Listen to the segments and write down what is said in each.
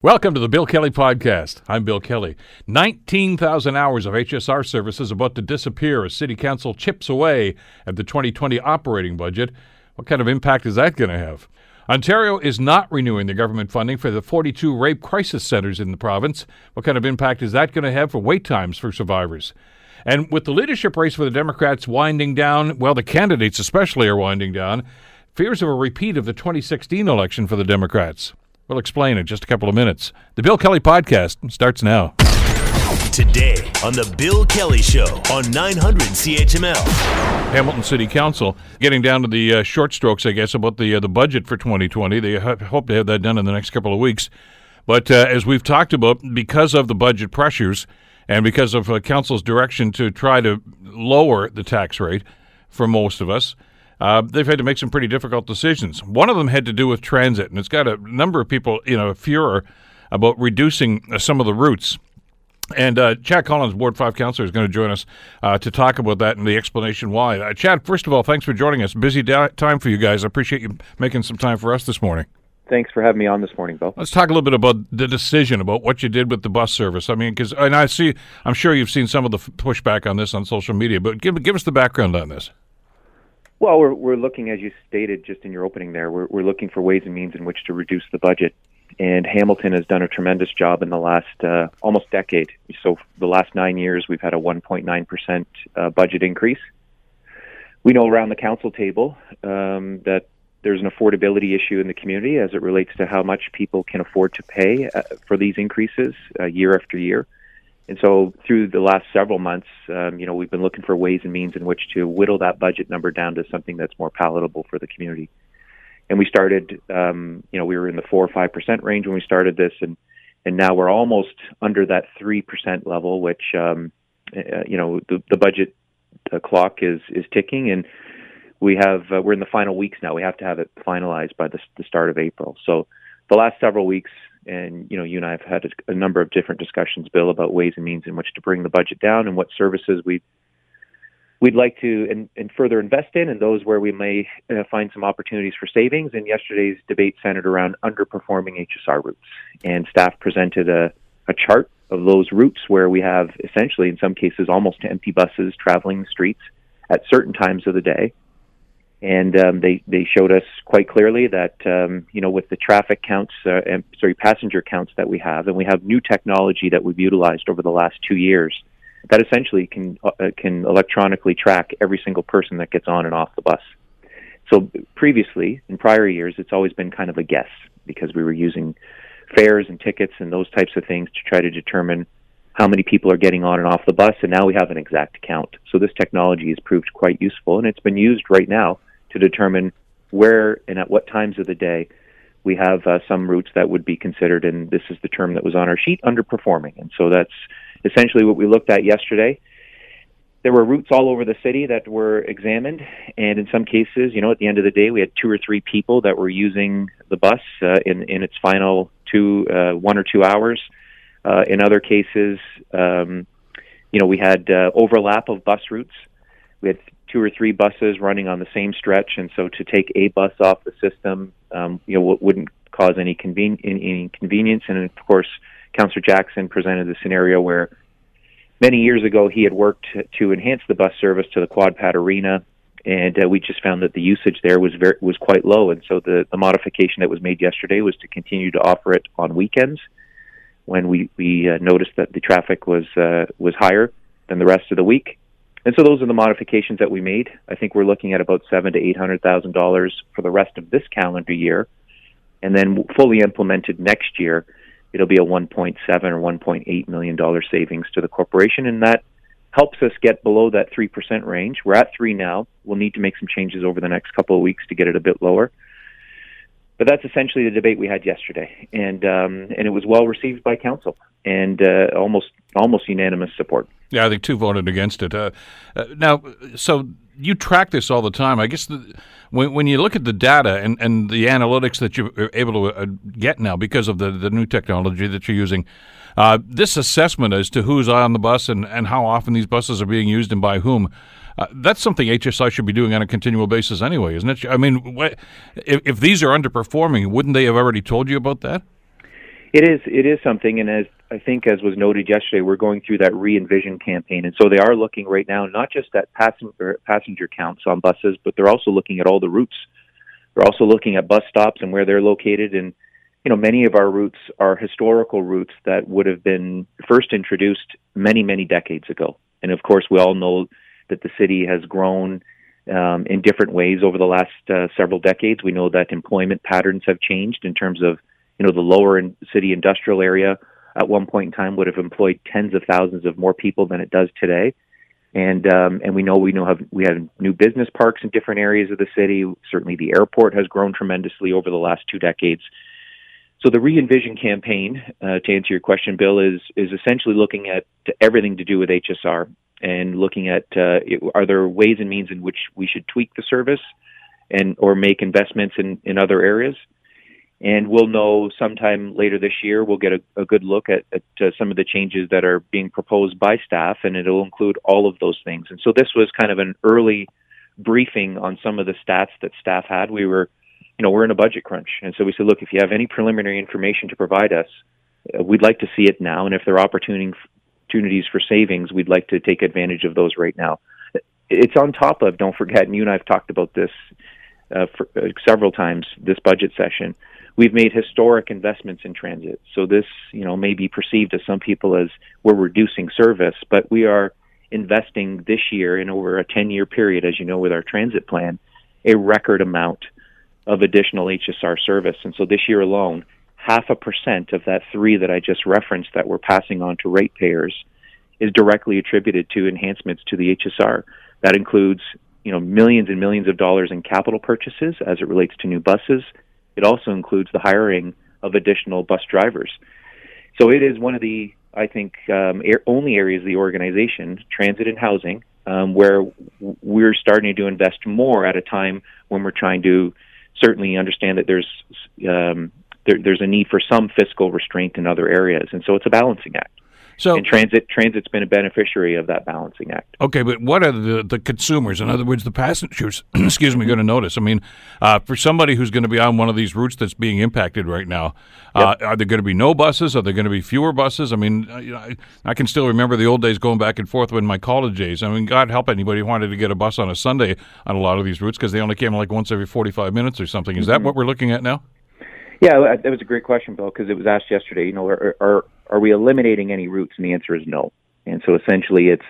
Welcome to the Bill Kelly Podcast. I'm Bill Kelly. 19,000 hours of HSR services about to disappear as City Council chips away at the 2020 operating budget. What kind of impact is that going to have? Ontario is not renewing the government funding for the 42 rape crisis centers in the province. What kind of impact is that going to have for wait times for survivors? And with the leadership race for the Democrats winding down, well, the candidates especially are winding down, fears of a repeat of the 2016 election for the Democrats. We'll explain in just a couple of minutes. The Bill Kelly Podcast starts now. Today on The Bill Kelly Show on 900 CHML. Hamilton City Council getting down to the uh, short strokes, I guess, about the uh, the budget for 2020. They ha- hope to have that done in the next couple of weeks. But uh, as we've talked about, because of the budget pressures and because of uh, council's direction to try to lower the tax rate for most of us, uh, they've had to make some pretty difficult decisions. One of them had to do with transit, and it's got a number of people, you know, furor about reducing uh, some of the routes. And uh, Chad Collins, Ward 5 Councillor, is going to join us uh, to talk about that and the explanation why. Uh, Chad, first of all, thanks for joining us. Busy da- time for you guys. I appreciate you making some time for us this morning. Thanks for having me on this morning, Bill. Let's talk a little bit about the decision about what you did with the bus service. I mean, because and I see, I'm sure you've seen some of the f- pushback on this on social media, but give give us the background on this. Well, we're we're looking, as you stated just in your opening there, we're we're looking for ways and means in which to reduce the budget, and Hamilton has done a tremendous job in the last uh, almost decade. So the last nine years, we've had a 1.9 percent uh, budget increase. We know around the council table um, that there's an affordability issue in the community as it relates to how much people can afford to pay uh, for these increases uh, year after year. And so, through the last several months, um, you know, we've been looking for ways and means in which to whittle that budget number down to something that's more palatable for the community. And we started, um, you know, we were in the four or five percent range when we started this, and and now we're almost under that three percent level, which, um, uh, you know, the, the budget uh, clock is is ticking, and we have uh, we're in the final weeks now. We have to have it finalized by the, the start of April. So, the last several weeks, and you know, you and I have had a, a, number of different discussions, Bill, about ways and means in which to bring the budget down and what services we we'd like to and, and further invest in, and those where we may uh, find some opportunities for savings. And yesterday's debate centered around underperforming HSR routes, and staff presented a, a chart of those routes where we have essentially, in some cases, almost empty buses traveling the streets at certain times of the day and um, they they showed us quite clearly that um, you know with the traffic counts uh, and sorry passenger counts that we have, and we have new technology that we've utilized over the last two years that essentially can uh, can electronically track every single person that gets on and off the bus. So previously, in prior years, it's always been kind of a guess because we were using fares and tickets and those types of things to try to determine how many people are getting on and off the bus, and now we have an exact count. So this technology has proved quite useful, and it's been used right now to determine where and at what times of the day we have uh, some routes that would be considered, and this is the term that was on our sheet, underperforming. And so that's essentially what we looked at yesterday. There were routes all over the city that were examined, and in some cases, you know, at the end of the day, we had two or three people that were using the bus uh, in in its final two, uh, one or two hours. Uh, in other cases, um, you know, we had uh, overlap of bus routes. We had two or three buses running on the same stretch, and so to take a bus off the system, um, you know, wouldn't cause any, conven- any inconvenience. And of course, Councillor Jackson presented the scenario where many years ago he had worked to enhance the bus service to the Quad Pad Arena, and uh, we just found that the usage there was very was quite low. And so the, the modification that was made yesterday was to continue to offer it on weekends when we we uh, noticed that the traffic was uh, was higher than the rest of the week. And so those are the modifications that we made. I think we're looking at about seven to eight hundred thousand dollars for the rest of this calendar year, and then fully implemented next year, it'll be a one point seven or one point eight million dollar savings to the corporation, and that helps us get below that three percent range. We're at three now. We'll need to make some changes over the next couple of weeks to get it a bit lower. But that's essentially the debate we had yesterday, and um, and it was well received by council and uh, almost almost unanimous support. Yeah, I think two voted against it. Uh, uh, now, so you track this all the time. I guess the, when, when you look at the data and, and the analytics that you're able to uh, get now because of the, the new technology that you're using, uh, this assessment as to who's on the bus and, and how often these buses are being used and by whom, uh, that's something HSR should be doing on a continual basis anyway, isn't it? I mean, if, if these are underperforming, wouldn't they have already told you about that? It is. It is something, and as I think, as was noted yesterday, we're going through that re-envision campaign, and so they are looking right now not just at passenger passenger counts on buses, but they're also looking at all the routes. They're also looking at bus stops and where they're located, and you know, many of our routes are historical routes that would have been first introduced many, many decades ago. And of course, we all know that the city has grown um, in different ways over the last uh, several decades. We know that employment patterns have changed in terms of, you know, the lower in city industrial area at one point in time would have employed tens of thousands of more people than it does today. And um, and we know we know have we have new business parks in different areas of the city. Certainly, the airport has grown tremendously over the last two decades. So the re-envision campaign, uh, to answer your question, Bill, is is essentially looking at everything to do with HSR and looking at uh, are there ways and means in which we should tweak the service and or make investments in, in other areas. And we'll know sometime later this year. We'll get a, a good look at, at uh, some of the changes that are being proposed by staff, and it'll include all of those things. And so this was kind of an early briefing on some of the stats that staff had. We were you know, we're in a budget crunch. And so we said, look, if you have any preliminary information to provide us, uh, we'd like to see it now. And if there are opportunities for savings, we'd like to take advantage of those right now. It's on top of, don't forget, and you and I have talked about this uh, for, uh, several times this budget session. We've made historic investments in transit. So this, you know, may be perceived as some people as we're reducing service, but we are investing this year in over a 10 year period, as you know, with our transit plan, a record amount of additional HSR service. And so this year alone, half a percent of that three that I just referenced that we're passing on to ratepayers is directly attributed to enhancements to the HSR. That includes, you know, millions and millions of dollars in capital purchases as it relates to new buses. It also includes the hiring of additional bus drivers. So it is one of the, I think, um, only areas of the organization, transit and housing, um, where we're starting to invest more at a time when we're trying to certainly understand that there's um, there, there's a need for some fiscal restraint in other areas, and so it's a balancing act. So and transit transit's been a beneficiary of that balancing act. Okay, but what are the the consumers? In other words, the passengers. excuse me, going to notice. I mean, uh, for somebody who's going to be on one of these routes that's being impacted right now, uh, yep. are there going to be no buses? Are there going to be fewer buses? I mean, uh, I, I, can still remember the old days going back and forth when my college days. I mean, God help anybody who wanted to get a bus on a Sunday on a lot of these routes because they only came like once every forty five minutes or something. Is mm-hmm. that what we're looking at now? Yeah, that was a great question, Bill, because it was asked yesterday. You know, are, are are we eliminating any routes? And the answer is no. And so essentially, it's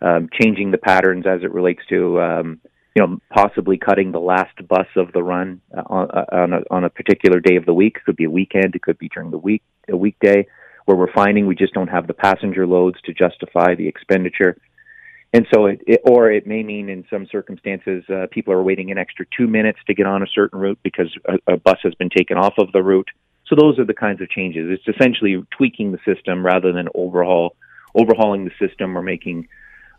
um, changing the patterns as it relates to um, you know possibly cutting the last bus of the run uh, on, uh, on, a, on a particular day of the week. It could be a weekend. It could be during the week, a weekday, where we're finding we just don't have the passenger loads to justify the expenditure. And so it, it, or it may mean in some circumstances, uh, people are waiting an extra two minutes to get on a certain route because a, a bus has been taken off of the route. So those are the kinds of changes. It's essentially tweaking the system rather than overhaul, overhauling the system or making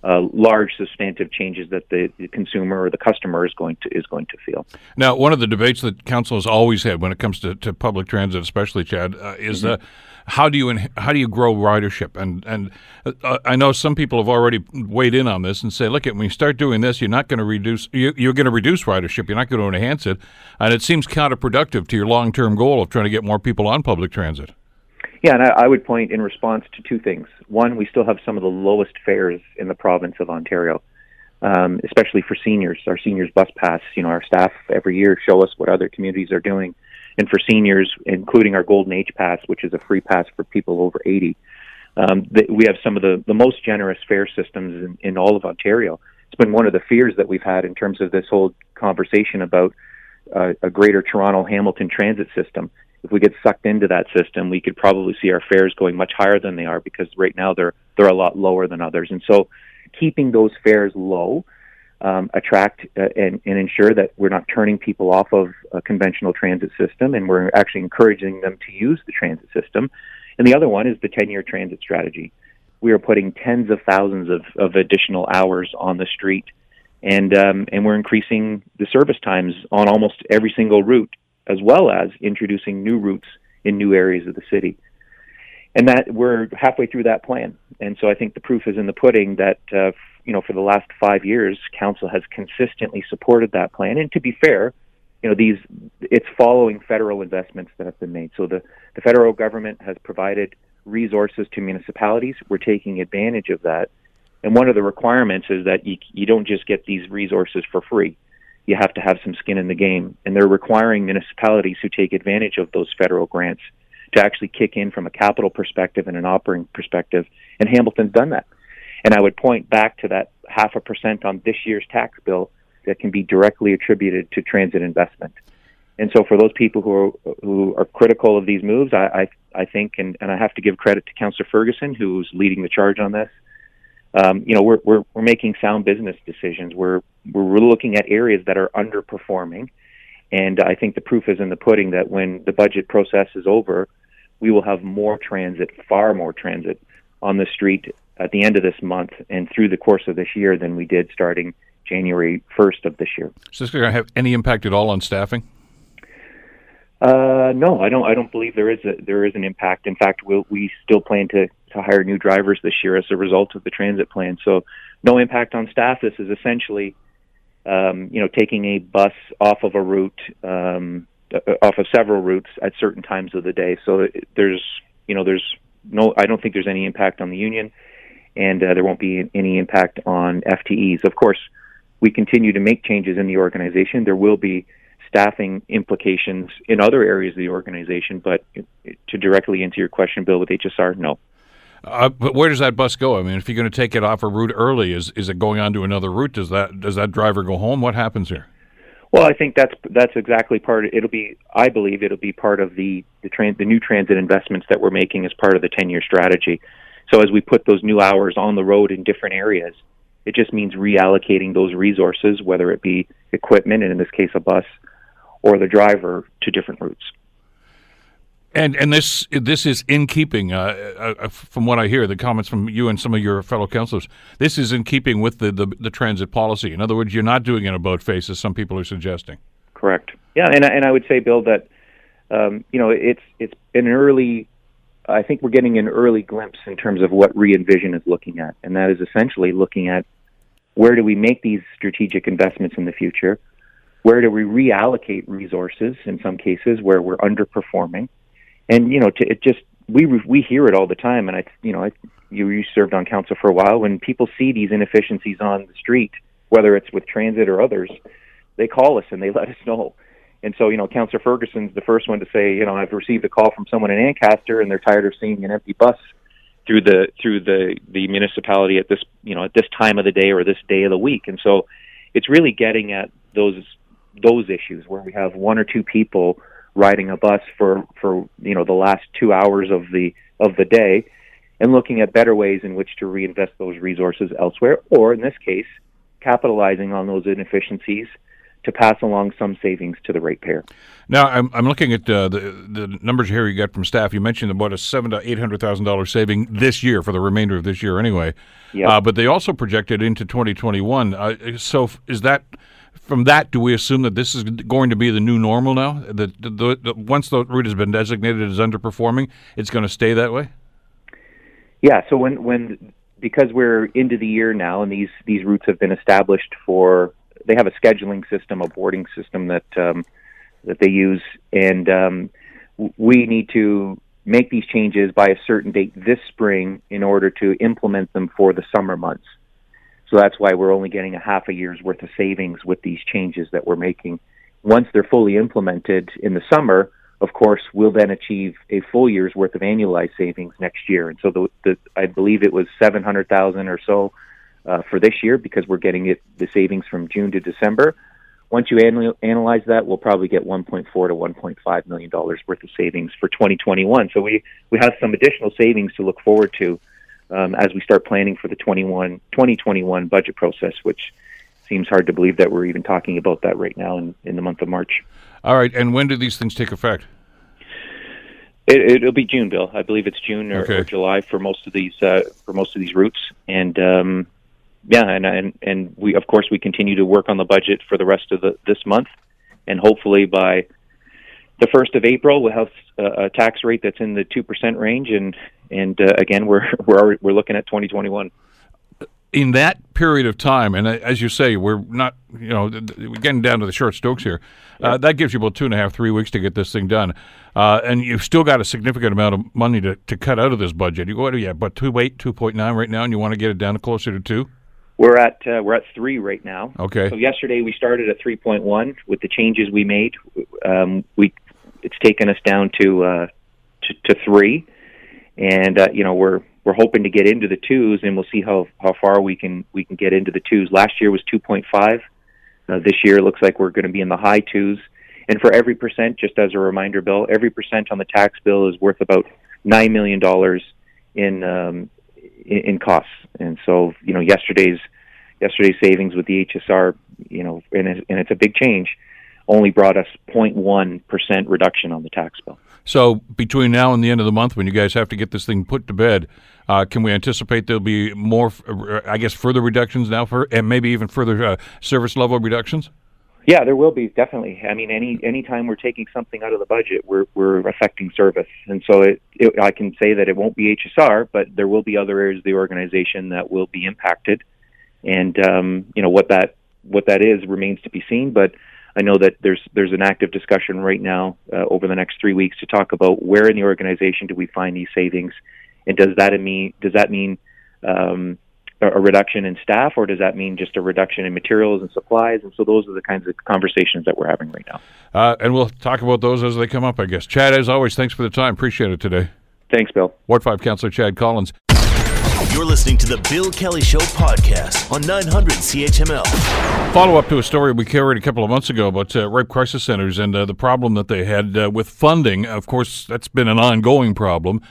uh, large substantive changes that the, the, consumer or the customer is going to is going to feel. Now, one of the debates that council has always had when it comes to, to public transit, especially Chad, uh, is mm-hmm. uh, how do you how do you grow ridership? And and uh, I know some people have already weighed in on this and say, look, when you start doing this, you're not going to reduce you, are going to reduce ridership. You're not going to enhance it, and it seems counterproductive to your long term goal of trying to get more people on public transit. Yeah, and I, I would point in response to two things. One, we still have some of the lowest fares in the province of Ontario, um, especially for seniors. Our seniors bus pass, you know, our staff every year show us what other communities are doing. And for seniors, including our Golden Age Pass, which is a free pass for people over 80, um, we have some of the, the most generous fare systems in, in all of Ontario. It's been one of the fears that we've had in terms of this whole conversation about uh, a greater Toronto Hamilton transit system if we get sucked into that system, we could probably see our fares going much higher than they are because right now they're they're a lot lower than others. And so, keeping those fares low um, attract uh, and, and ensure that we're not turning people off of a conventional transit system, and we're actually encouraging them to use the transit system. And the other one is the 10-year transit strategy. We are putting tens of thousands of, of additional hours on the street, and um, and we're increasing the service times on almost every single route as well as introducing new routes in new areas of the city. And that we're halfway through that plan. And so I think the proof is in the pudding that, uh, you know, for the last five years, council has consistently supported that plan. And to be fair, you know these it's following federal investments that have been made. So the the federal government has provided resources to municipalities. We're taking advantage of that. And one of the requirements is that you, you don't just get these resources for free. You have to have some skin in the game. And they're requiring municipalities who take advantage of those federal grants to actually kick in from a capital perspective and an operating perspective. And Hamilton's done that. And I would point back to that half a percent on this year's tax bill that can be directly attributed to transit investment. And so, for those people who are who are critical of these moves, I I, I think, and, and I have to give credit to Councillor Ferguson, who's leading the charge on this. Um, you know, we're, we're we're making sound business decisions. We're we're looking at areas that are underperforming, and I think the proof is in the pudding. That when the budget process is over, we will have more transit, far more transit, on the street at the end of this month and through the course of this year than we did starting January 1st of this year. So, is this going to have any impact at all on staffing? Uh, no, I don't. I don't believe there is a there is an impact. In fact, we'll, we still plan to to hire new drivers this year as a result of the transit plan. So, no impact on staff. This is essentially, um, you know, taking a bus off of a route, um, off of several routes at certain times of the day. So there's, you know, there's no. I don't think there's any impact on the union, and uh, there won't be any impact on FTEs. Of course, we continue to make changes in the organization. There will be staffing implications in other areas of the organization. But to directly answer your question, Bill, with HSR, no. Uh, but where does that bus go? I mean, if you're going to take it off a route early, is is it going on to another route? Does that does that driver go home? What happens here? Well, I think that's that's exactly part. Of, it'll be, I believe, it'll be part of the the, trans, the new transit investments that we're making as part of the ten year strategy. So as we put those new hours on the road in different areas, it just means reallocating those resources, whether it be equipment, and in this case, a bus, or the driver to different routes. And and this this is in keeping, uh, uh, from what I hear, the comments from you and some of your fellow councillors. This is in keeping with the, the, the transit policy. In other words, you're not doing an about face as some people are suggesting. Correct. Yeah, and and I would say, Bill, that um, you know it's it's an early. I think we're getting an early glimpse in terms of what re-envision is looking at, and that is essentially looking at where do we make these strategic investments in the future where do we reallocate resources in some cases where we're underperforming? And you know, to, it just we we hear it all the time. And I, you know, I, you you served on council for a while. When people see these inefficiencies on the street, whether it's with transit or others, they call us and they let us know. And so, you know, Councillor Ferguson's the first one to say, you know, I've received a call from someone in Ancaster, and they're tired of seeing an empty bus through the through the the municipality at this you know at this time of the day or this day of the week. And so, it's really getting at those those issues where we have one or two people riding a bus for for you know the last two hours of the of the day and looking at better ways in which to reinvest those resources elsewhere or in this case capitalizing on those inefficiencies to pass along some savings to the ratepayer. Now, I'm, I'm looking at uh, the the numbers here you got from staff. You mentioned about a seven to eight hundred thousand dollars saving this year for the remainder of this year, anyway. Yeah. Uh, but they also projected into 2021. Uh, so, is that from that, do we assume that this is going to be the new normal now? That the, the, once the route has been designated as underperforming, it's going to stay that way. Yeah. So when when because we're into the year now, and these these routes have been established for, they have a scheduling system, a boarding system that um, that they use, and um, we need to make these changes by a certain date this spring in order to implement them for the summer months. So that's why we're only getting a half a year's worth of savings with these changes that we're making. Once they're fully implemented in the summer, of course, we'll then achieve a full year's worth of annualized savings next year. And so the, the I believe it was 700,000 or so uh, for this year because we're getting it the savings from June to December. Once you anal- analyze that, we'll probably get 1.4 to 1.5 million dollars worth of savings for 2021. So we we have some additional savings to look forward to um, as we start planning for the 21, 2021 budget process, which seems hard to believe that we're even talking about that right now in, in the month of March. All right, and when do these things take effect? It, will be June, Bill. I believe it's June or, okay. or, July for most of these uh, for most of these routes, and um, yeah, and, and and we of course we continue to work on the budget for the rest of the, this month, and hopefully by the first of April we'll have a, a tax rate that's in the two percent range, and and uh, again, we're we're we're looking at 2021. in that period of time, and uh, as you say, we're not, you know, we're getting down to the short strokes here. Uh, that gives you about two and a half, three weeks to get this thing done, uh, and you've still got a significant amount of money to, to cut out of this budget. You go, you at? But two eight, two point nine right now, and you want to get it down to closer to two. We're at uh, we're at three right now. Okay. So yesterday we started at three point one with the changes we made. Um, we it's taken us down to uh, to, to three, and uh, you know we're we're hoping to get into the twos, and we'll see how how far we can we can get into the twos. Last year was two point five. Uh, this year looks like we're going to be in the high twos. And for every percent, just as a reminder, Bill, every percent on the tax bill is worth about nine million dollars in, um, in in costs. And so, you know, yesterday's yesterday's savings with the HSR, you know, and it's, and it's a big change, only brought us 0.1 percent reduction on the tax bill. So between now and the end of the month, when you guys have to get this thing put to bed, uh, can we anticipate there'll be more, uh, I guess, further reductions now for, and maybe even further uh, service level reductions? Yeah, there will be definitely. I mean, any any time we're taking something out of the budget, we're we're affecting service, and so it, it, I can say that it won't be HSR, but there will be other areas of the organization that will be impacted, and um, you know what that what that is remains to be seen. But I know that there's there's an active discussion right now uh, over the next three weeks to talk about where in the organization do we find these savings, and does that mean does that mean um, a reduction in staff, or does that mean just a reduction in materials and supplies? And so those are the kinds of conversations that we're having right now. Uh, and we'll talk about those as they come up, I guess. Chad, as always, thanks for the time. Appreciate it today. Thanks, Bill. Ward 5 Councillor Chad Collins. You're listening to the Bill Kelly Show podcast on 900 CHML. Follow up to a story we carried a couple of months ago about uh, rape crisis centers and uh, the problem that they had uh, with funding. Of course, that's been an ongoing problem.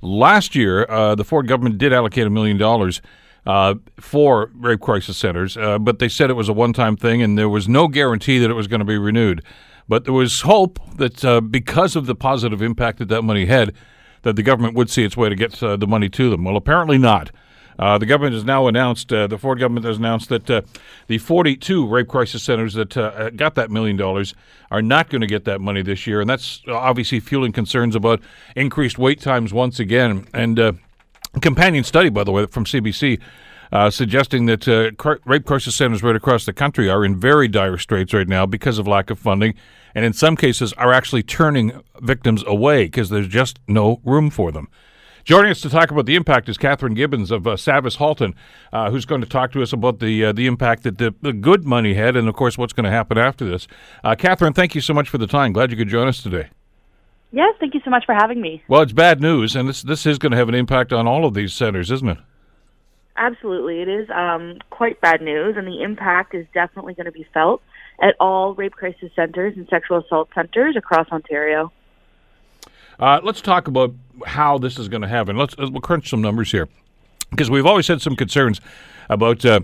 Last year, uh, the Ford government did allocate a million dollars uh, for rape crisis centers, uh, but they said it was a one time thing and there was no guarantee that it was going to be renewed. But there was hope that because of the positive impact that that money had, that the government would see its way to get uh, the money to them. Well, apparently not. Uh, the government has now announced, uh, the Ford government has announced that the 42 rape crisis centers that got that million dollars are not going to get that money this year. And that's obviously fueling concerns about increased wait times once again. And companion study, by the way, from CBC. Uh, suggesting that uh, rape crisis centers right across the country are in very dire straits right now because of lack of funding, and in some cases are actually turning victims away because there's just no room for them. Joining us to talk about the impact is Catherine Gibbons of uh, SAVIS Halton, uh, who's going to talk to us about the uh, the impact that the, the, good money had, and of course what's going to happen after this. Uh, Catherine, thank you so much for the time. Glad you could join us today. Yes, thank you so much for having me. Well, it's bad news, and this this is going to have an impact on all of these centers, isn't it? Absolutely, it is um, quite bad news, and the impact is definitely going to be felt at all rape crisis centers and sexual assault centers across Ontario. Uh, let's talk about how this is going to happen. Let's we'll crunch some numbers here, because we've always had some concerns about. Uh,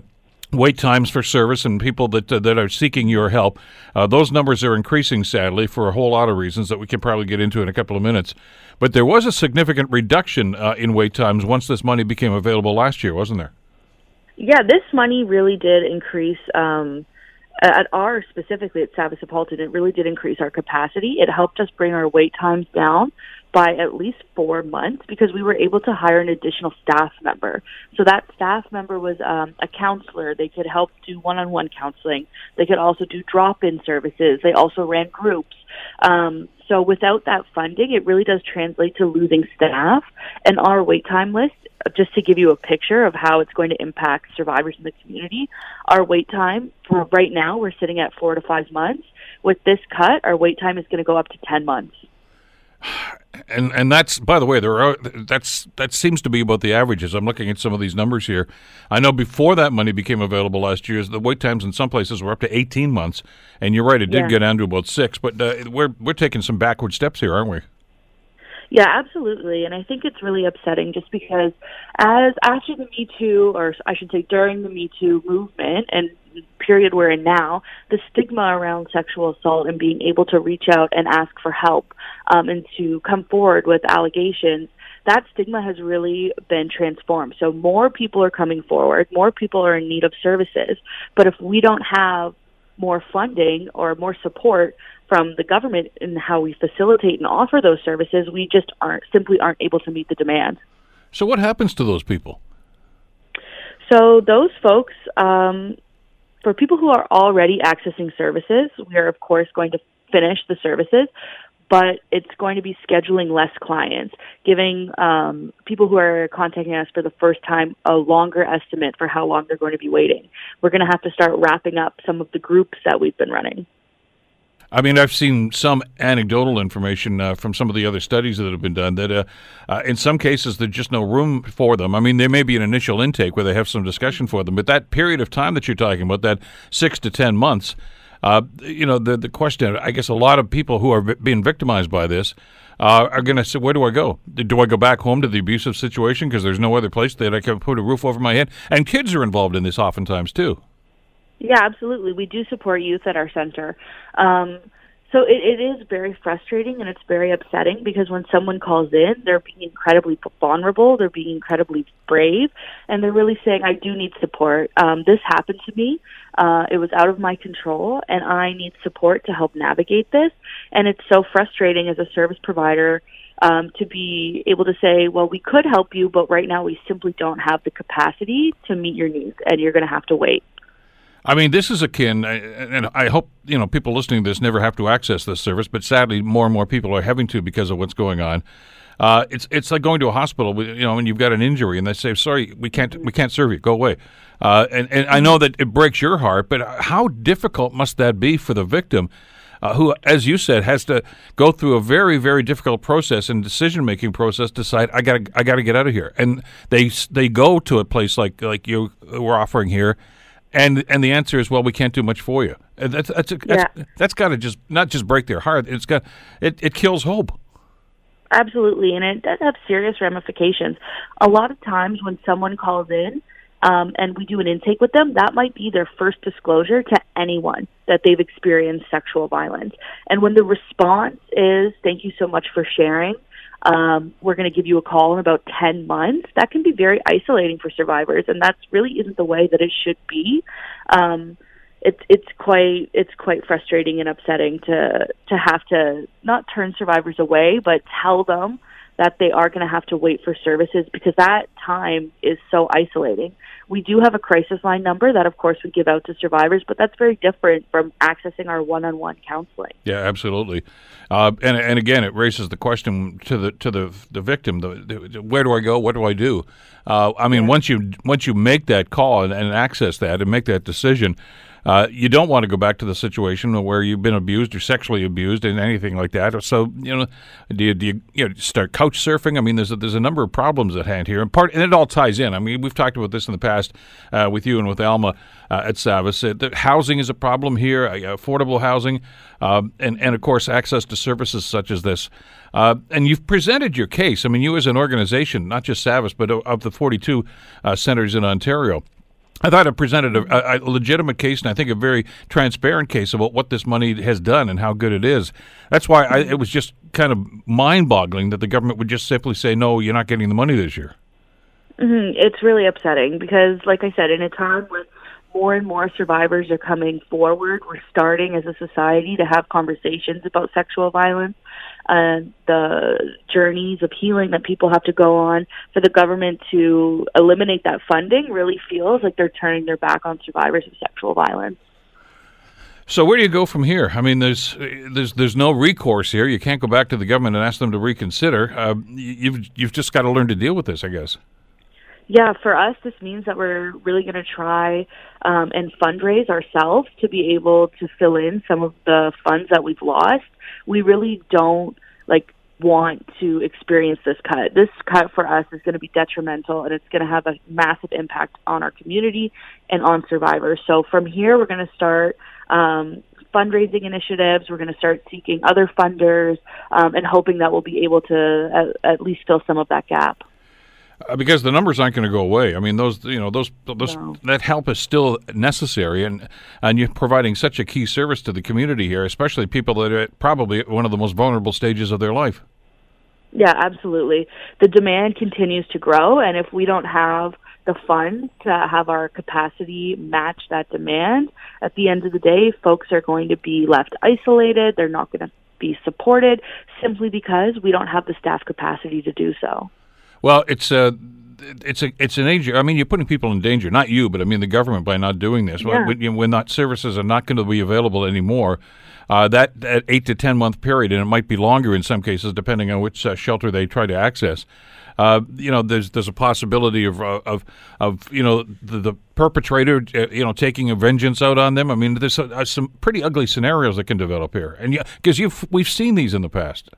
wait times for service and people that uh, that are seeking your help. Uh, those numbers are increasing, sadly, for a whole lot of reasons that we can probably get into in a couple of minutes. But there was a significant reduction uh, in wait times once this money became available last year, wasn't there? Yeah, this money really did increase. Um, at our specifically at SAVIS Halton, it really did increase our capacity. It helped us bring our wait times down by at least four months because we were able to hire an additional staff member. So that staff member was um, a counselor. They could help do one-on-one counseling. They could also do drop-in services. They also ran groups. Um, so without that funding, it really does translate to losing staff. And our wait time list, just to give you a picture of how it's going to impact survivors in the community, our wait time for right now, we're sitting at four to five months. With this cut, our wait time is going to go up to 10 months and and that's by the way there are that's that seems to be about the averages i'm looking at some of these numbers here i know before that money became available last year the wait times in some places were up to 18 months and you're right it did yeah. get down to about six but uh, we're we're taking some backward steps here aren't we yeah, absolutely. And I think it's really upsetting just because as after the Me Too, or I should say during the Me Too movement and period we're in now, the stigma around sexual assault and being able to reach out and ask for help um, and to come forward with allegations that stigma has really been transformed. So more people are coming forward, more people are in need of services. But if we don't have more funding or more support from the government in how we facilitate and offer those services, we just aren't simply aren't able to meet the demand. So what happens to those people? So those folks, um, for people who are already accessing services, we are of course going to finish the services, but it's going to be scheduling less clients, giving um, people who are contacting us for the first time a longer estimate for how long they're going to be waiting. We're going to have to start wrapping up some of the groups that we've been running. I mean, I've seen some anecdotal information uh, from some of the other studies that have been done that uh, uh, in some cases there's just no room for them. I mean, there may be an initial intake where they have some discussion for them, but that period of time that you're talking about, that six to 10 months, uh, you know, the, the question, I guess a lot of people who are being victimized by this uh, are going to say, where do I go? Do I go back home to the abusive situation because there's no other place that I can put a roof over my head? And kids are involved in this oftentimes too. Yeah, absolutely. We do support youth at our center. Um, so it, it is very frustrating and it's very upsetting because when someone calls in, they're being incredibly vulnerable, they're being incredibly brave, and they're really saying, "I do need support. Um, this happened to me. Uh, it was out of my control, and I need support to help navigate this." And it's so frustrating as a service provider um, to be able to say, "Well, we could help you, but right now we simply don't have the capacity to meet your needs, and you're going to have to wait." I mean, this is akin, and I hope you know people listening to this never have to access this service, but sadly, more and more people are having to because of what's going on. Uh, it's it's like going to a hospital, you know, and you've got an injury, and they say, "Sorry, we can't we can't serve you. Go away." Uh, and and I know that it breaks your heart, but how difficult must that be for the victim? Uh, who, as you said, has to go through a very, very difficult process and decision making process. Decide, I got, I got to get out of here, and they they go to a place like like you were offering here, and and the answer is, well, we can't do much for you. That's that's a, that's, yeah. that's got to just not just break their heart. It's got it it kills hope. Absolutely, and it does have serious ramifications. A lot of times when someone calls in um, and we do an intake with them, that might be their first disclosure to anyone that they've experienced sexual violence. And when the response is, "Thank you so much for sharing," um, we're going to give you a call in about 10 months, that can be very isolating for survivors, and that really isn't the way that it should be. Um, it's it's quite it's quite frustrating and upsetting to to have to not turn survivors away, but tell them that they are going to have to wait for services because that time is so isolating. We do have a crisis line number that, of course, we give out to survivors, but that's very different from accessing our one-on-one counseling. Yeah, absolutely. Uh, and and again, it raises the question to the to the the victim: the, the, where do I go? What do I do? Uh, I mean, yeah. once you once you make that call and, and access that and make that decision, uh, you don't want to go back to the situation where you've been abused or sexually abused and anything like that. So you know, do you, do you, you know, start couch surfing? I mean, there's a, there's a number of problems at hand here, and part and it all ties in. I mean, we've talked about this in the past uh, with you and with Alma uh, at SAVIS. that housing is a problem here, uh, affordable housing, um, and and of course access to services such as this. Uh, and you've presented your case. I mean, you as an organization, not just SAVIS, but of the 42 uh, centers in Ontario. I thought it presented a, a, legitimate case, and I think a very transparent case about what this money has done and how good it is. That's why I, it was just kind of mind-boggling that the government would just simply say, "No, you're not getting the money this year." Mm-hmm. It's really upsetting because, like I said, in a time when more and more survivors are coming forward, we're starting as a society to have conversations about sexual violence and the journeys of healing that people have to go on for the government to eliminate that funding really feels like they're turning their back on survivors of sexual violence. So where do you go from here? I mean, there's there's there's no recourse here. You can't go back to the government and ask them to reconsider. Uh, you've you've just got to learn to deal with this, I guess. Yeah, for us, this means that we're really going to try um, and fundraise ourselves to be able to fill in some of the funds that we've lost we really don't like want to experience this cut. This cut for us is going to be detrimental and it's going to have a massive impact on our community and on survivors. So from here, we're going to start um, fundraising initiatives. We're going to start seeking other funders um, and hoping that we'll be able to at, at least fill some of that gap. Uh, because the numbers aren't going to go away. I mean, those you know those those no. that help is still necessary, and and you're providing such a key service to the community here, especially people that are probably at one of the most vulnerable stages of their life. Yeah, absolutely. The demand continues to grow, and if we don't have the funds to have our capacity match that demand, at the end of the day, folks are going to be left isolated. They're not going to be supported simply because we don't have the staff capacity to do so. Well, it's uh, it's a it's an danger. I mean, you're putting people in danger. Not you, but I mean the government by not doing this. Yeah. When, when that services are not going to be available anymore, uh, that, that eight to ten month period, and it might be longer in some cases, depending on which uh, shelter they try to access. Uh, you know, there's there's a possibility of uh, of of you know the, the perpetrator, uh, you know, taking a vengeance out on them. I mean, there's some pretty ugly scenarios that can develop here, and because you've we've seen these in the past.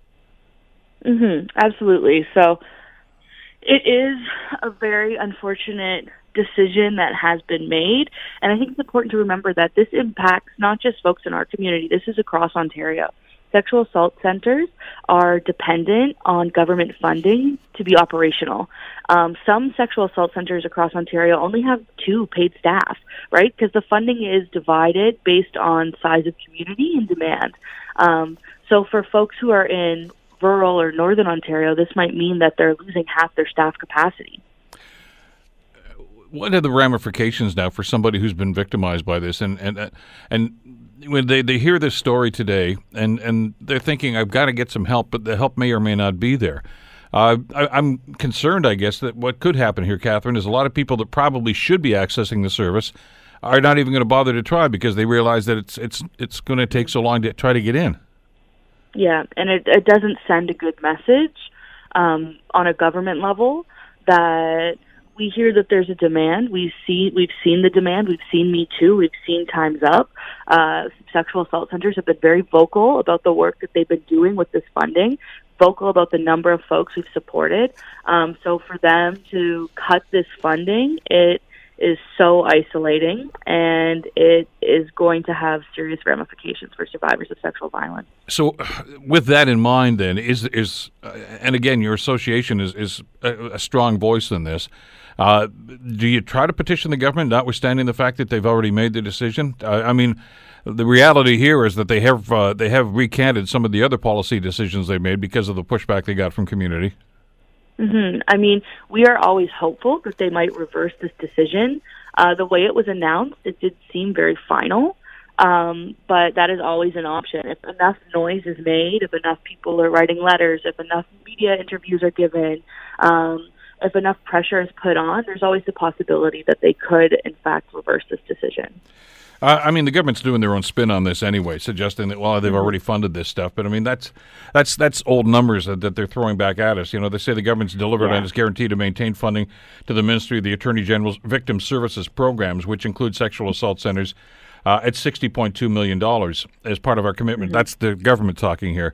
hmm absolutely. So it is a very unfortunate decision that has been made, and I think it's important to remember that this impacts not just folks in our community. This is across Ontario sexual assault centers are dependent on government funding to be operational. Um, some sexual assault centers across Ontario only have two paid staff, right? Because the funding is divided based on size of community and demand. Um, so for folks who are in rural or northern Ontario, this might mean that they're losing half their staff capacity. What are the ramifications now for somebody who's been victimized by this and and and when they, they hear this story today and, and they're thinking, I've got to get some help, but the help may or may not be there. Uh, I, am concerned, I guess, that what could happen here, Catherine, is a lot of people that probably should be accessing the service are not even going to bother to try because they realize that it's it's it's going to take so long to try to get in. Yeah, and it, it doesn't send a good message um, on a government level that we hear that there's a demand. We see we've seen the demand. We've seen Me Too. We've seen Times Up. Uh, sexual assault centers have been very vocal about the work that they've been doing with this funding. Vocal about the number of folks we've supported. Um, so for them to cut this funding, it is so isolating and it is going to have serious ramifications for survivors of sexual violence. So, with that in mind, then is is uh, and again, your association is is a, a strong voice in this. Uh, do you try to petition the government, notwithstanding the fact that they've already made the decision? I mean, the reality here is that they have uh, they have recanted some of the other policy decisions they made because of the pushback they got from community. Mm-hmm. I mean, we are always hopeful that they might reverse this decision. Uh, the way it was announced, it did seem very final. Um, but that is always an option. If enough noise is made, if enough people are writing letters, if enough media interviews are given, um, if enough pressure is put on, there's always the possibility that they could, in fact, reverse this decision. Uh, I mean, the government's doing their own spin on this anyway, suggesting that well, they've mm-hmm. already funded this stuff. But I mean, that's that's that's old numbers that, that they're throwing back at us. You know, they say the government's delivered yeah. and is guaranteed to maintain funding to the Ministry of the Attorney General's Victim Services programs, which include sexual assault centers, uh, at sixty point two million dollars as part of our commitment. Mm-hmm. That's the government talking here.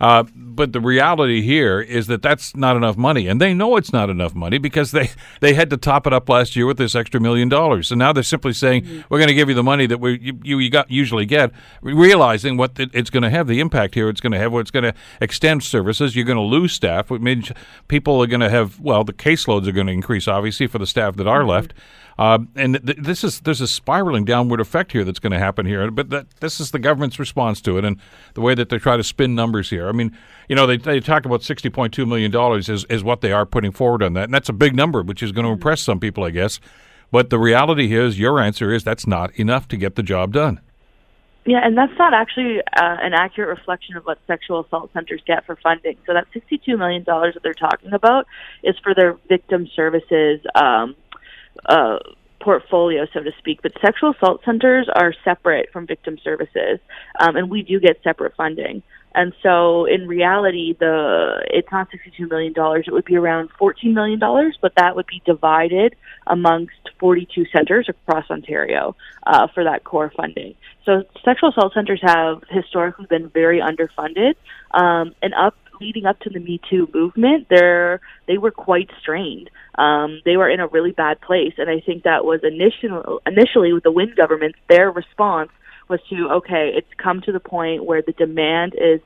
Uh, but the reality here is that that's not enough money, and they know it's not enough money because they, they had to top it up last year with this extra million dollars. So now they're simply saying mm-hmm. we're going to give you the money that we you, you got usually get, realizing what it's going to have the impact here. It's going to have what it's going to extend services. You're going to lose staff, which means people are going to have well the caseloads are going to increase obviously for the staff that are mm-hmm. left. Uh, and th- this is there's a spiraling downward effect here that's going to happen here. But that, this is the government's response to it, and the way that they try to spin numbers here. I mean, you know, they, they talk about sixty point two million dollars is is what they are putting forward on that, and that's a big number, which is going to impress some people, I guess. But the reality is, your answer is that's not enough to get the job done. Yeah, and that's not actually uh, an accurate reflection of what sexual assault centers get for funding. So that $62 million that they're talking about is for their victim services um, uh, portfolio, so to speak. But sexual assault centers are separate from victim services, um, and we do get separate funding. And so, in reality, the it's not sixty-two million dollars; it would be around fourteen million dollars, but that would be divided amongst forty-two centers across Ontario uh, for that core funding. So, sexual assault centers have historically been very underfunded, um, and up leading up to the Me Too movement, they they were quite strained. Um, they were in a really bad place, and I think that was initially initially with the Wynne government, their response was to okay, it's come to the point where the demand is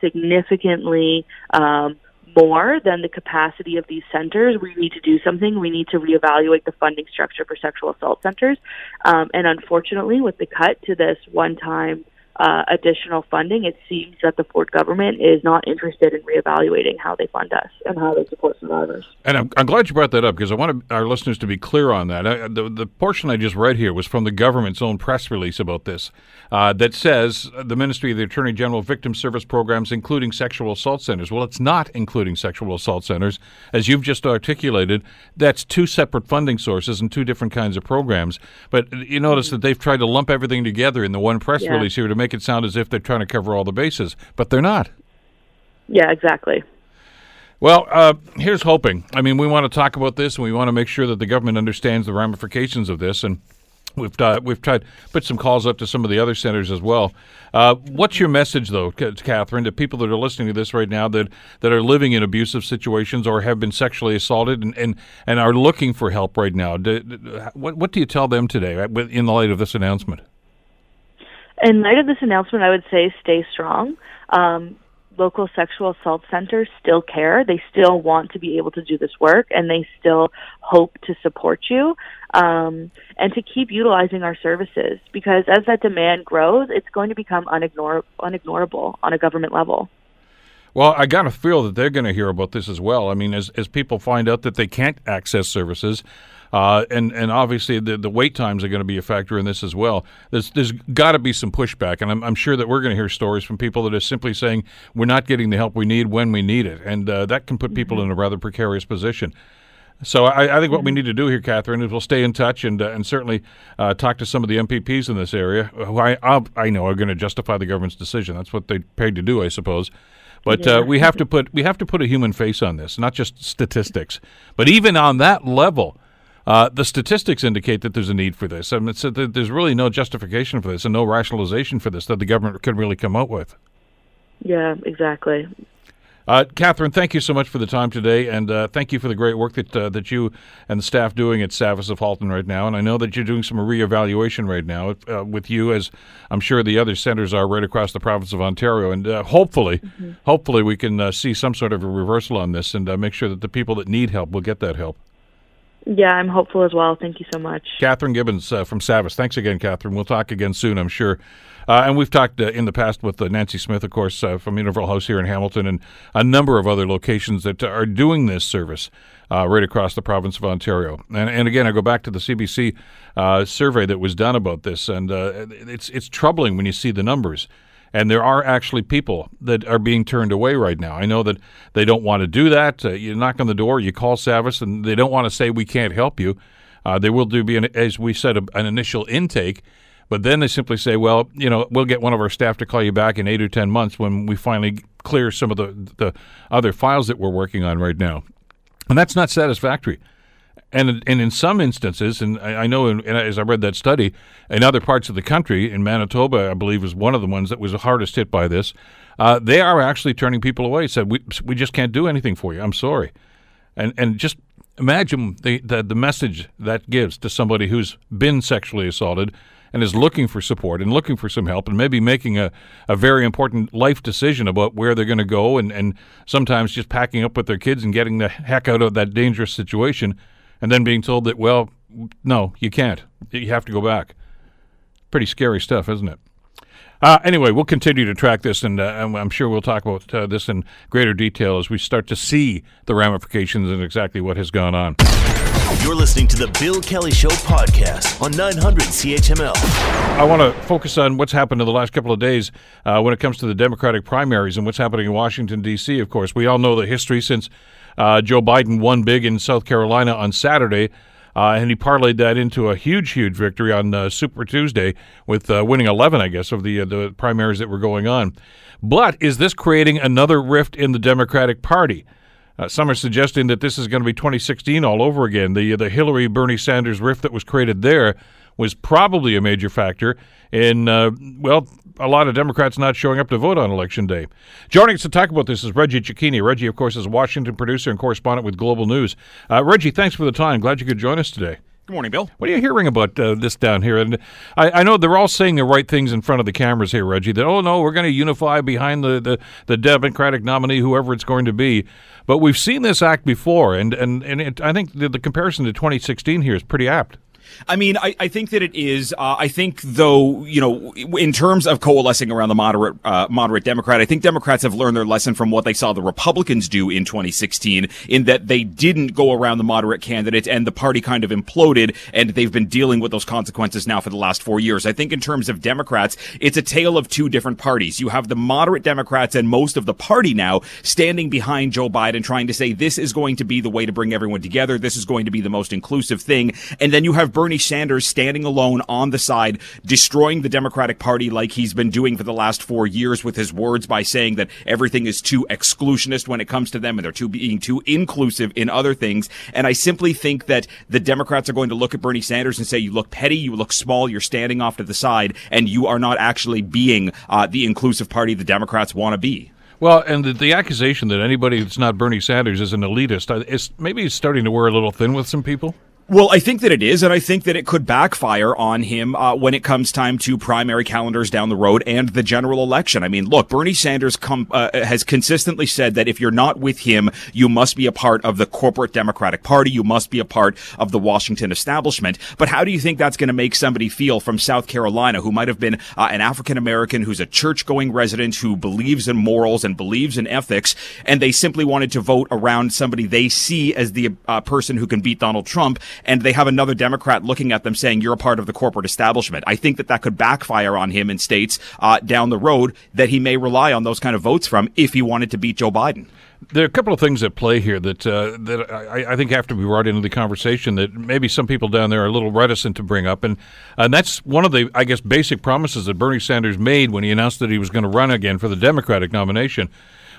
significantly um, more than the capacity of these centers. We need to do something. We need to reevaluate the funding structure for sexual assault centers. Um, and unfortunately, with the cut to this one-time uh, additional funding, it seems that the Ford government is not interested in reevaluating how they fund us and how they support survivors. And I'm, I'm glad you brought that up because I want our listeners to be clear on that. I, the, the portion I just read here was from the government's own press release about this uh, that says the Ministry of the Attorney General Victim Service Programs, including sexual assault centers. Well, it's not including sexual assault centers. As you've just articulated, that's two separate funding sources and two different kinds of programs. But you notice that they've tried to lump everything together in the one press Yeah. release here to make it sound as if they're trying to cover all the bases, but they're not. Yeah, exactly. Well, uh, here's hoping. I mean, we want to talk about this, and we want to make sure that the government understands the ramifications of this. And we've uh, we've tried put some calls up to some of the other centers as well. Uh, what's your message, though, Catherine, to people that are listening to this right now that, that are living in abusive situations or have been sexually assaulted and, and, and are looking for help right now? Do, do- what what do you tell them today uh, in the light of this announcement? In light of this announcement, I would say stay strong. Um, local sexual assault centers still care. They still want to be able to do this work, and they still hope to support you um, and to keep utilizing our services because as that demand grows, it's going to become unignor- unignorable on a government level. Well, I got to feel that they're going to hear about this as well. I mean, as as people find out that they can't access services, uh, and and obviously the the wait times are going to be a factor in this as well. There's there's got to be some pushback, and I'm I'm sure that we're going to hear stories from people that are simply saying we're not getting the help we need when we need it, and uh, that can put people in a rather precarious position. So I, I think what we need to do here, Catherine, is we'll stay in touch and uh, and certainly uh, talk to some of the MPPs in this area who I I'll, I know are going to justify the government's decision. That's what they paid to do, I suppose. But uh, we have to put we have to put a human face on this, not just statistics. But even on that level, uh, the statistics indicate that there's a need for this. I mean, that there's really no justification for this and no rationalization for this that the government could really come up with. Yeah, exactly. Uh, Catherine, thank you so much for the time today, and uh, thank you for the great work that uh, that you and the staff doing at SAVIS of Halton right now. And I know that you're doing some reevaluation right now uh, with you, as I'm sure the other centers are right across the province of Ontario. And uh, hopefully, hopefully, we can uh, see some sort of a reversal on this and uh, make sure that the people that need help will get that help. Yeah, I'm hopeful as well. Thank you so much. Catherine Gibbons uh, from SAVIS. Thanks again, Catherine. We'll talk again soon, I'm sure. Uh, and we've talked uh, in the past with uh, Nancy Smith, of course, uh, from Interval House here in Hamilton, and a number of other locations that are doing this service uh, right across the province of Ontario. And, and again, I go back to the CBC survey that was done about this, and it's it's troubling when you see the numbers. And there are actually people that are being turned away right now. I know that they don't want to do that. Uh, you knock on the door, you call SAVIS, and they don't want to say we can't help you. Uh, there will do be, an, as we said, a, an initial intake, but then they simply say, well, you know, we'll get one of our staff to call you back in eight or ten months when we finally clear some of the the other files that we're working on right now, and that's not satisfactory. And and in some instances, and I, I know in, in, as I read that study, in other parts of the country, in Manitoba, I believe was one of the ones that was the hardest hit by this. Uh, they are actually turning people away. Said we we just can't do anything for you. I'm sorry, and and just imagine the, the the message that gives to somebody who's been sexually assaulted and is looking for support and looking for some help and maybe making a, a very important life decision about where they're going to go and, and sometimes just packing up with their kids and getting the heck out of that dangerous situation and then being told that, well, no, you can't. You have to go back. Pretty scary stuff, isn't it? Uh, anyway, we'll continue to track this, and, uh, I'm sure we'll talk about uh, this in greater detail as we start to see the ramifications and exactly what has gone on. You're listening to the Bill Kelly Show podcast on 900 CHML. I want to focus on what's happened in the last couple of days uh, when it comes to the Democratic primaries and what's happening in Washington, D.C., of course. We all know the history since uh, Joe Biden won big in South Carolina on Saturday. Uh, and he parlayed that into a huge, huge victory on uh, Super Tuesday with uh, winning 11, I guess, of the uh, the primaries that were going on. But is this creating another rift in the Democratic Party? Uh, some are suggesting that this is going to be 2016 all over again. The the Hillary Bernie Sanders rift that was created there was probably a major factor in uh, well a lot of Democrats not showing up to vote on election day. Joining us to talk about this is Reggie Cecchini. Reggie, of course, is a Washington producer and correspondent with Global News. Uh, Reggie, thanks for the time. Glad you could join us today. Good morning, Bill. What are you hearing about uh, this down here? And I, I, know they're all saying the right things in front of the cameras here, Reggie. That oh no, we're going to unify behind the, the, the Democratic nominee, whoever it's going to be. But we've seen this act before, and and and it, I think the, the comparison to 2016 here is pretty apt. I mean, I, I think that it is. Uh, I think, though, you know, in terms of coalescing around the moderate uh, moderate Democrat, I think Democrats have learned their lesson from what they saw the Republicans do in 2016, in that they didn't go around the moderate candidate and the party kind of imploded, and they've been dealing with those consequences now for the last four years. I think in terms of Democrats, it's a tale of two different parties. You have the moderate Democrats and most of the party now standing behind Joe Biden, trying to say this is going to be the way to bring everyone together. This is going to be the most inclusive thing. And then you have Bernie Sanders standing alone on the side, destroying the Democratic Party like he's been doing for the last four years with his words by saying that everything is too exclusionist when it comes to them and they're too being too inclusive in other things. And I simply think that the Democrats are going to look at Bernie Sanders and say, you look petty, you look small, you're standing off to the side, and you are not actually being uh, the inclusive party the Democrats want to be. Well, and the, the, accusation that anybody that's not Bernie Sanders is an elitist uh, is maybe starting to wear a little thin with some people. Well, I think that it is, and I think that it could backfire on him uh, when it comes time to primary calendars down the road and the general election. I mean, look, Bernie Sanders com- uh, has consistently said that if you're not with him, you must be a part of the corporate Democratic Party. You must be a part of the Washington establishment. But how do you think that's going to make somebody feel from South Carolina who might have been uh, an African American who's a church going resident who believes in morals and believes in ethics, and they simply wanted to vote around somebody they see as the uh, person who can beat Donald Trump? And they have another Democrat looking at them saying, you're a part of the corporate establishment. I think that that could backfire on him in states uh, down the road that he may rely on those kind of votes from if he wanted to beat Joe Biden. There are a couple of things at play here that uh, that I, I, think have to be brought into the conversation that maybe some people down there are a little reticent to bring up, and and that's one of the I guess basic promises that Bernie Sanders made when he announced that he was going to run again for the Democratic nomination,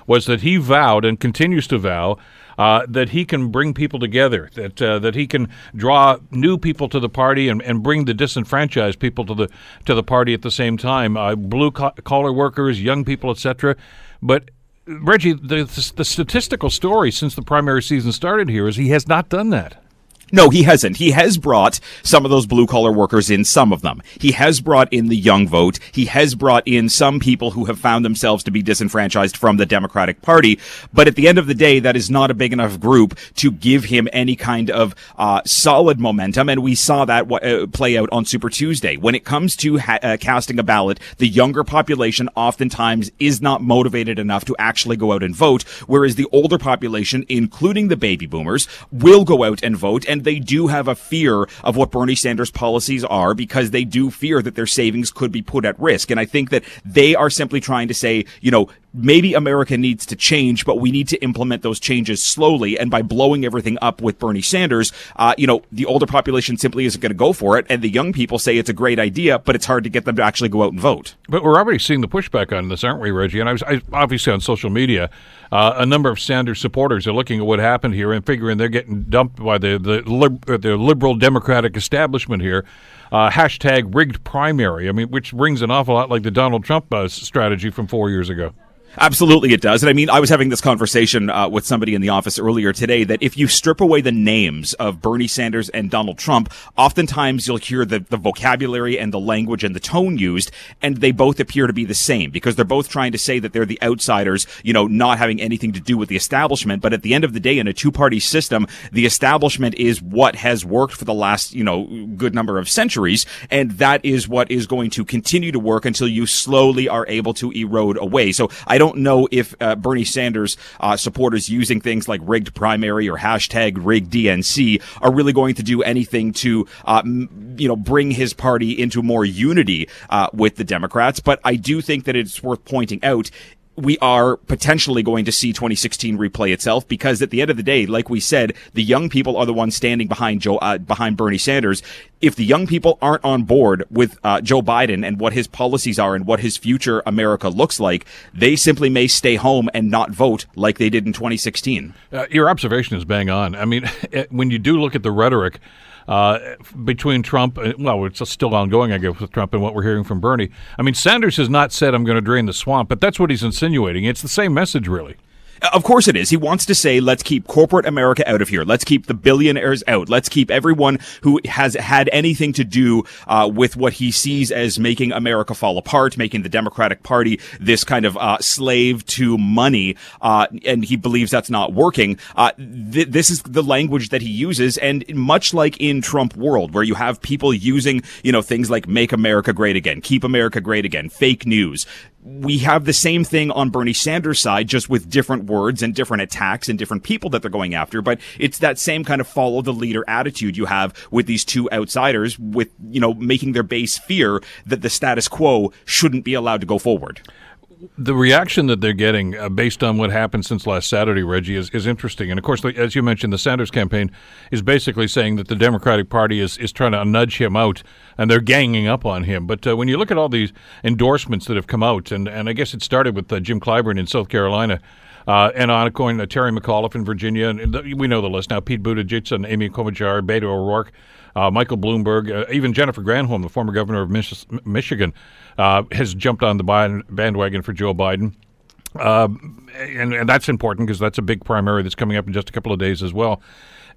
was that he vowed and continues to vow uh, that he can bring people together, that uh, that he can draw new people to the party and, and bring the disenfranchised people to the to the party at the same time, uh, blue collar workers, young people, etc. But Reggie, the, the statistical story since the primary season started here is he has not done that. No, he hasn't. He has brought some of those blue collar workers in, some of them. He has brought in the young vote. He has brought in some people who have found themselves to be disenfranchised from the Democratic Party. But at the end of the day, that is not a big enough group to give him any kind of uh, solid momentum. And we saw that uh, play out on Super Tuesday. When it comes to ha- uh, casting a ballot, the younger population oftentimes is not motivated enough to actually go out and vote, whereas the older population, including the baby boomers, will go out and vote. And and they do have a fear of what Bernie Sanders' policies are because they do fear that their savings could be put at risk. And I think that they are simply trying to say, you know, maybe America needs to change, but we need to implement those changes slowly. And by blowing everything up with Bernie Sanders, uh, you know, the older population simply isn't going to go for it. And the young people say it's a great idea, but it's hard to get them to actually go out and vote. But we're already seeing the pushback on this, aren't we, Reggie? And I was I, obviously on social media, uh, a number of Sanders supporters are looking at what happened here and figuring they're getting dumped by the the, uh, the liberal Democratic establishment here. Uh, hashtag rigged primary. I mean, which rings an awful lot like the Donald Trump uh, strategy from four years ago. Absolutely, it does. And I mean, I was having this conversation uh, with somebody in the office earlier today that if you strip away the names of Bernie Sanders and Donald Trump, oftentimes you'll hear the, the vocabulary and the language and the tone used, and they both appear to be the same because they're both trying to say that they're the outsiders, you know, not having anything to do with the establishment. But at the end of the day, in a two party system, the establishment is what has worked for the last, you know, good number of centuries. And that is what is going to continue to work until you slowly are able to erode away. So I don't don't know if uh, Bernie Sanders uh, supporters using things like rigged primary or hashtag rigged DNC are really going to do anything to, uh, m- you know, bring his party into more unity uh, with the Democrats. But I do think that it's worth pointing out we are potentially going to see 2016 replay itself because at the end of the day, like we said, the young people are the ones standing behind Joe, uh, behind Bernie Sanders. If the young people aren't on board with uh, Joe Biden and what his policies are and what his future America looks like, they simply may stay home and not vote like they did in 2016. Uh, your observation is bang on. I mean, when you do look at the rhetoric, between Trump, uh, well, it's still ongoing, I guess, with Trump and what we're hearing from Bernie. I mean, Sanders has not said, I'm going to drain the swamp, but that's what he's insinuating. It's the same message, really. Of course it is. He wants to say, let's keep corporate America out of here. Let's keep the billionaires out. Let's keep everyone who has had anything to do uh, with what he sees as making America fall apart, making the Democratic Party this kind of uh, slave to money. Uh, and he believes that's not working. Uh, th- this is the language that he uses. And much like in Trump world, where you have people using, you know, things like make America great again, keep America great again, fake news, we have the same thing on Bernie Sanders' side, just with different words and different attacks and different people that they're going after. But it's that same kind of follow the leader attitude you have with these two outsiders, with, you know, making their base fear that the status quo shouldn't be allowed to go forward the reaction that they're getting uh, based on what happened since last Saturday, Reggie, is, is interesting. And of course, as you mentioned, the Sanders campaign is basically saying that the Democratic Party is, is trying to nudge him out and they're ganging up on him. But uh, when you look at all these endorsements that have come out, and, and I guess it started with uh, Jim Clyburn in South Carolina. Uh, and on going to Terry McAuliffe in Virginia, and we know the list now. Pete Buttigieg and Amy Klobuchar, Beto O'Rourke, uh, Michael Bloomberg, uh, even Jennifer Granholm, the former governor of Mich- Michigan, uh, has jumped on the bandwagon for Joe Biden. Uh, and, and that's important because that's a big primary that's coming up in just a couple of days as well.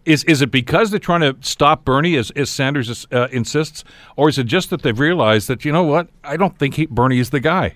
Is is it because they're trying to stop Bernie, as, as Sanders uh, insists, or is it just that they've realized that you know what? I don't think he, Bernie is the guy.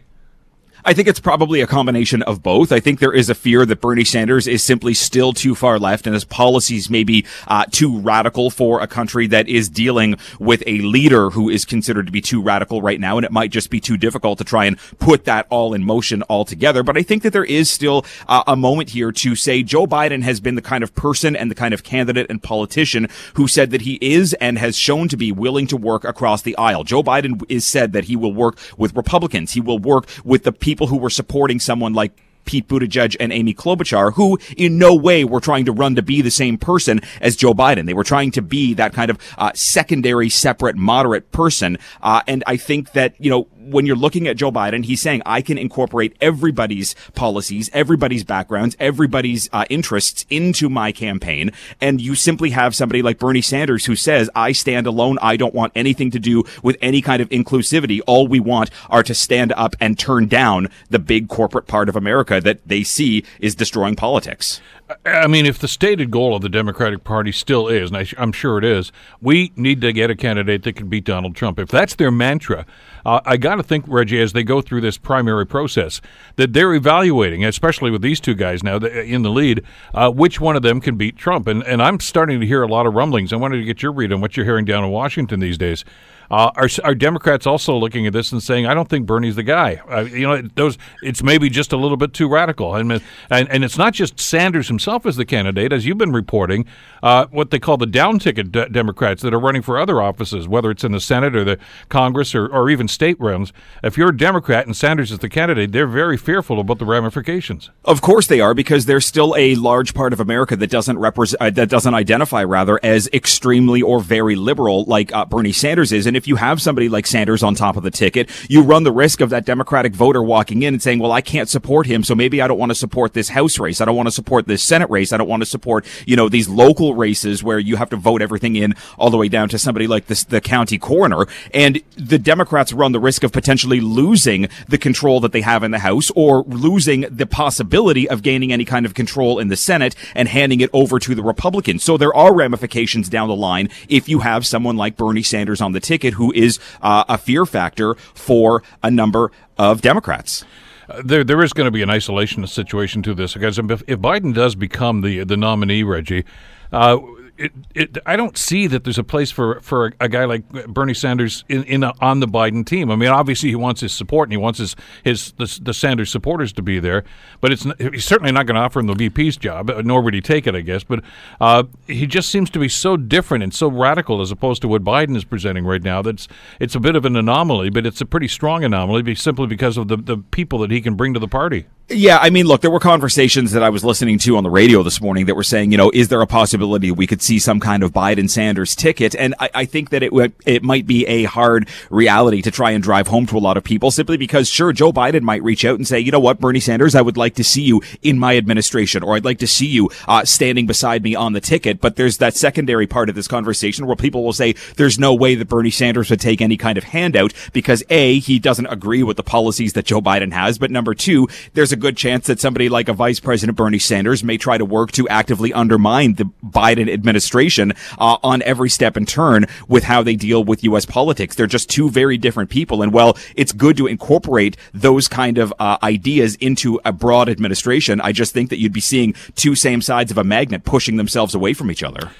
I think it's probably a combination of both. I think there is a fear that Bernie Sanders is simply still too far left and his policies may be uh, too radical for a country that is dealing with a leader who is considered to be too radical right now. And it might just be too difficult to try and put that all in motion altogether. But I think that there is still uh, a moment here to say Joe Biden has been the kind of person and the kind of candidate and politician who said that he is and has shown to be willing to work across the aisle. Joe Biden is said that he will work with Republicans. He will work with the people people who were supporting someone like Pete Buttigieg and Amy Klobuchar, who in no way were trying to run to be the same person as Joe Biden. They were trying to be that kind of uh, secondary, separate, moderate person. Uh, and I think that, you know, when you're looking at Joe Biden, he's saying, I can incorporate everybody's policies, everybody's backgrounds, everybody's uh, interests into my campaign. And you simply have somebody like Bernie Sanders who says, I stand alone. I don't want anything to do with any kind of inclusivity. All we want are to stand up and turn down the big corporate part of America that they see is destroying politics. I mean, if the stated goal of the Democratic Party still is, and I, am sure it is, we need to get a candidate that can beat Donald Trump. If that's their mantra, uh, I got to think, Reggie, as they go through this primary process, that they're evaluating, especially with these two guys now in the lead, uh, which one of them can beat Trump. And, and I'm starting to hear a lot of rumblings. I wanted to get your read on what you're hearing down in Washington these days. Uh, are, are Democrats also looking at this and saying, "I don't think Bernie's the guy"? Uh, you know, those it's maybe just a little bit too radical, and and, and it's not just Sanders himself as the candidate, as you've been reporting, uh, what they call the down ticket de- Democrats that are running for other offices, whether it's in the Senate or the Congress or, or even state realms. If you're a Democrat and Sanders is the candidate, they're very fearful about the ramifications. Of course they are, because there's still a large part of America that doesn't represent uh, that doesn't identify rather as extremely or very liberal, like uh, Bernie Sanders is, and if you have somebody like Sanders on top of the ticket, you run the risk of that Democratic voter walking in and saying, well, I can't support him. So maybe I don't want to support this House race. I don't want to support this Senate race. I don't want to support, you know, these local races where you have to vote everything in all the way down to somebody like this, the county coroner. And the Democrats run the risk of potentially losing the control that they have in the House or losing the possibility of gaining any kind of control in the Senate and handing it over to the Republicans. So there are ramifications down the line if you have someone like Bernie Sanders on the ticket who is is uh, a fear factor for a number of Democrats. Uh, there, there is going to be an isolationist situation to this because if, if Biden does become the the nominee, Reggie, uh, it, it, I don't see that there's a place for, for a, guy like Bernie Sanders in, in a, on the Biden team. I mean, obviously he wants his support and he wants his, his the, the Sanders supporters to be there, but it's he's certainly not going to offer him the VP's job, uh, nor would he take it, I guess. But uh, he just seems to be so different and so radical as opposed to what Biden is presenting right now. That's it's a bit of an anomaly, but it's a pretty strong anomaly simply because of the, the people that he can bring to the party. Yeah, I mean, look, there were conversations that I was listening to on the radio this morning that were saying, you know, is there a possibility we could see some kind of Biden Sanders ticket? And I, I think that it would, it might be a hard reality to try and drive home to a lot of people simply because, sure, Joe Biden might reach out and say, you know what, Bernie Sanders, I would like to see you in my administration, or I'd like to see you uh, standing beside me on the ticket. But there's that secondary part of this conversation where people will say there's no way that Bernie Sanders would take any kind of handout because A, he doesn't agree with the policies that Joe Biden has, but number two, there's a good chance that somebody like a Vice President Bernie Sanders may try to work to actively undermine the Biden administration uh, on every step and turn with how they deal with U.S. politics. They're just two very different people. And well, it's good to incorporate those kind of uh, ideas into a broad administration. I just think that you'd be seeing two same sides of a magnet pushing themselves away from each other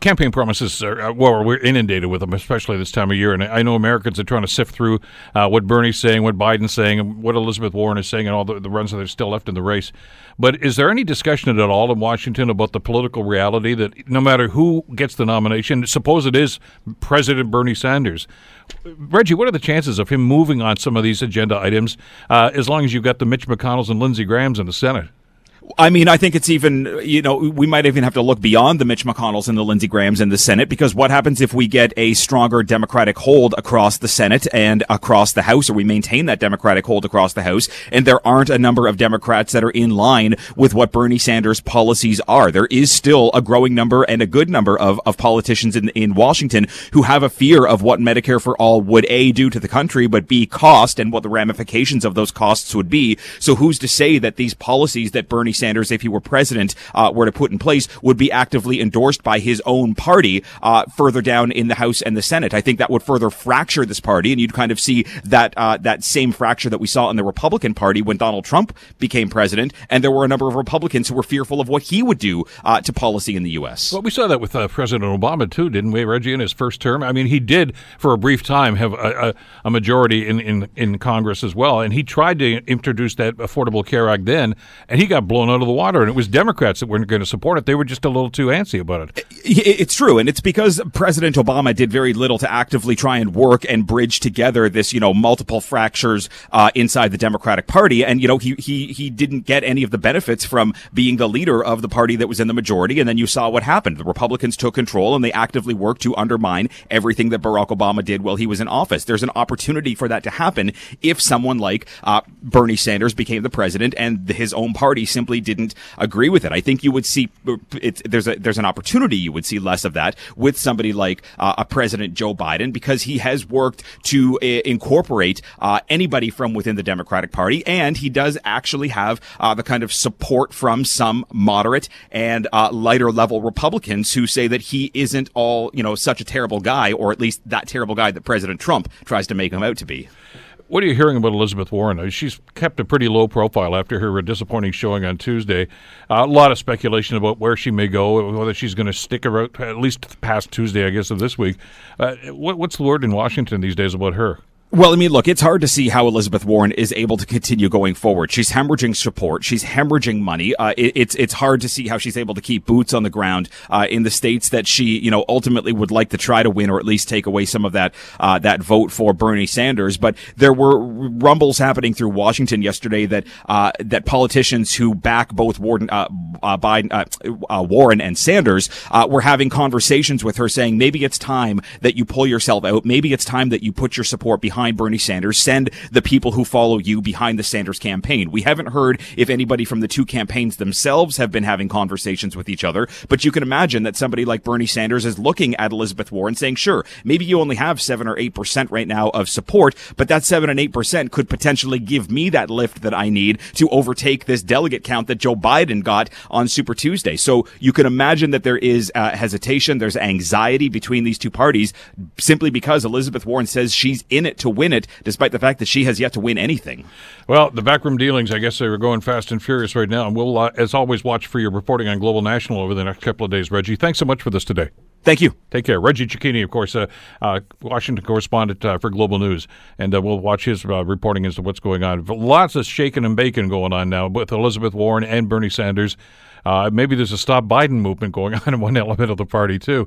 campaign promises are uh, well, we're inundated with them, especially this time of year. And I know Americans are trying to sift through uh, what Bernie's saying, what Biden's saying, what Elizabeth Warren is saying, and all the, the runs that are still left in the race. But is there any discussion at all in Washington about the political reality that no matter who gets the nomination, suppose it is President Bernie Sanders, Reggie, what are the chances of him moving on some of these agenda items uh, as long as you've got the Mitch McConnells and Lindsey Grahams in the Senate? I mean, I think it's even, you know, we might even have to look beyond the Mitch McConnells and the Lindsey Grahams in the Senate because what happens if we get a stronger Democratic hold across the Senate and across the House, or we maintain that Democratic hold across the House, and there aren't a number of Democrats that are in line with what Bernie Sanders' policies are? There is still a growing number and a good number of, of politicians in, in Washington who have a fear of what Medicare for All would A, do to the country, but B, cost and what the ramifications of those costs would be. So who's to say that these policies that Bernie Sanders, if he were president, uh, were to put in place, would be actively endorsed by his own party uh, further down in the House and the Senate. I think that would further fracture this party, and you'd kind of see that uh, that same fracture that we saw in the Republican Party when Donald Trump became president, and there were a number of Republicans who were fearful of what he would do uh, to policy in the U.S. Well, we saw that with uh, President Obama too, didn't we, Reggie? In his first term, I mean, he did for a brief time have a, a, a majority in, in in Congress as well, and he tried to introduce that Affordable Care Act then, and he got blown out of the water, and it was Democrats that weren't going to support it. They were just a little too antsy about it. It's true, and it's because President Obama did very little to actively try and work and bridge together this, you know, multiple fractures uh, inside the Democratic Party, and you know, he he he didn't get any of the benefits from being the leader of the party that was in the majority. And then you saw what happened: the Republicans took control, and they actively worked to undermine everything that Barack Obama did while he was in office. There's an opportunity for that to happen if someone like uh, Bernie Sanders became the president, and his own party simply didn't agree with it. I think you would see there's a there's an opportunity you would see less of that with somebody like uh, a President Joe Biden because he has worked to uh, incorporate uh, anybody from within the Democratic Party, and he does actually have uh, the kind of support from some moderate and uh, lighter level Republicans who say that he isn't all you know such a terrible guy, or at least that terrible guy that President Trump tries to make him out to be. What are you hearing about Elizabeth Warren? She's kept a pretty low profile after her disappointing showing on Tuesday. Uh, a lot of speculation about where she may go, whether she's going to stick around at least past Tuesday, I guess, of this week. Uh, what, what's the word in Washington these days about her? Well, I mean, look, it's hard to see how Elizabeth Warren is able to continue going forward. She's hemorrhaging support. She's hemorrhaging money. Uh, it, it's it's hard to see how she's able to keep boots on the ground uh, in the states that she, you know, ultimately would like to try to win or at least take away some of that uh, that vote for Bernie Sanders. But there were rumbles happening through Washington yesterday that uh, that politicians who back both Warren, uh, uh, Biden, Warren and Sanders were having conversations with her, saying maybe it's time that you pull yourself out. Maybe it's time that you put your support behind behind Bernie Sanders. Send the people who follow you behind the Sanders campaign. We haven't heard if anybody from the two campaigns themselves have been having conversations with each other, but you can imagine that somebody like Bernie Sanders is looking at Elizabeth Warren saying, sure, maybe you only have seven or eight percent right now of support, but that seven and eight percent could potentially give me that lift that I need to overtake this delegate count that Joe Biden got on Super Tuesday. So you can imagine that there is uh, hesitation, there's anxiety between these two parties simply because Elizabeth Warren says she's in it to win it, despite the fact that she has yet to win anything. Well, the backroom dealings, I guess they are going fast and furious right now. And we'll, uh, as always, watch for your reporting on Global National over the next couple of days, Reggie. Thanks so much for this today. Thank you. Take care. Reggie Cecchini, of course, uh, uh, Washington correspondent uh, for Global News, and uh, we'll watch his uh, reporting as to what's going on. Lots of shaking and baking going on now with Elizabeth Warren and Bernie Sanders. Uh, maybe there's a Stop Biden movement going on in one element of the party, too.